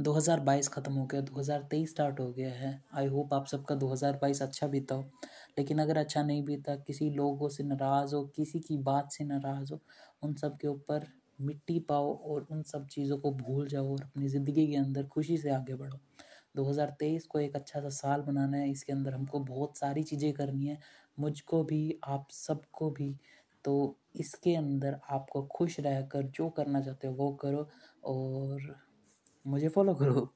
2022 ख़त्म हो गया 2023 स्टार्ट हो गया है। आई होप आप सबका 2022 अच्छा बीता हो। लेकिन अगर अच्छा नहीं बीता, किसी लोगों से नाराज़ हो, किसी की बात से नाराज़ हो, उन सब के ऊपर मिट्टी पाओ और उन सब चीज़ों को भूल जाओ और अपनी ज़िंदगी के अंदर खुशी से आगे बढ़ो। 2023 को एक अच्छा सा साल बनाना है। इसके अंदर हमको बहुत सारी चीज़ें करनी है। मुझको भी, आप सबको भी। तो इसके अंदर आपको खुश रहकर जो करना चाहते हो वो करो और मुझे फॉलो करो।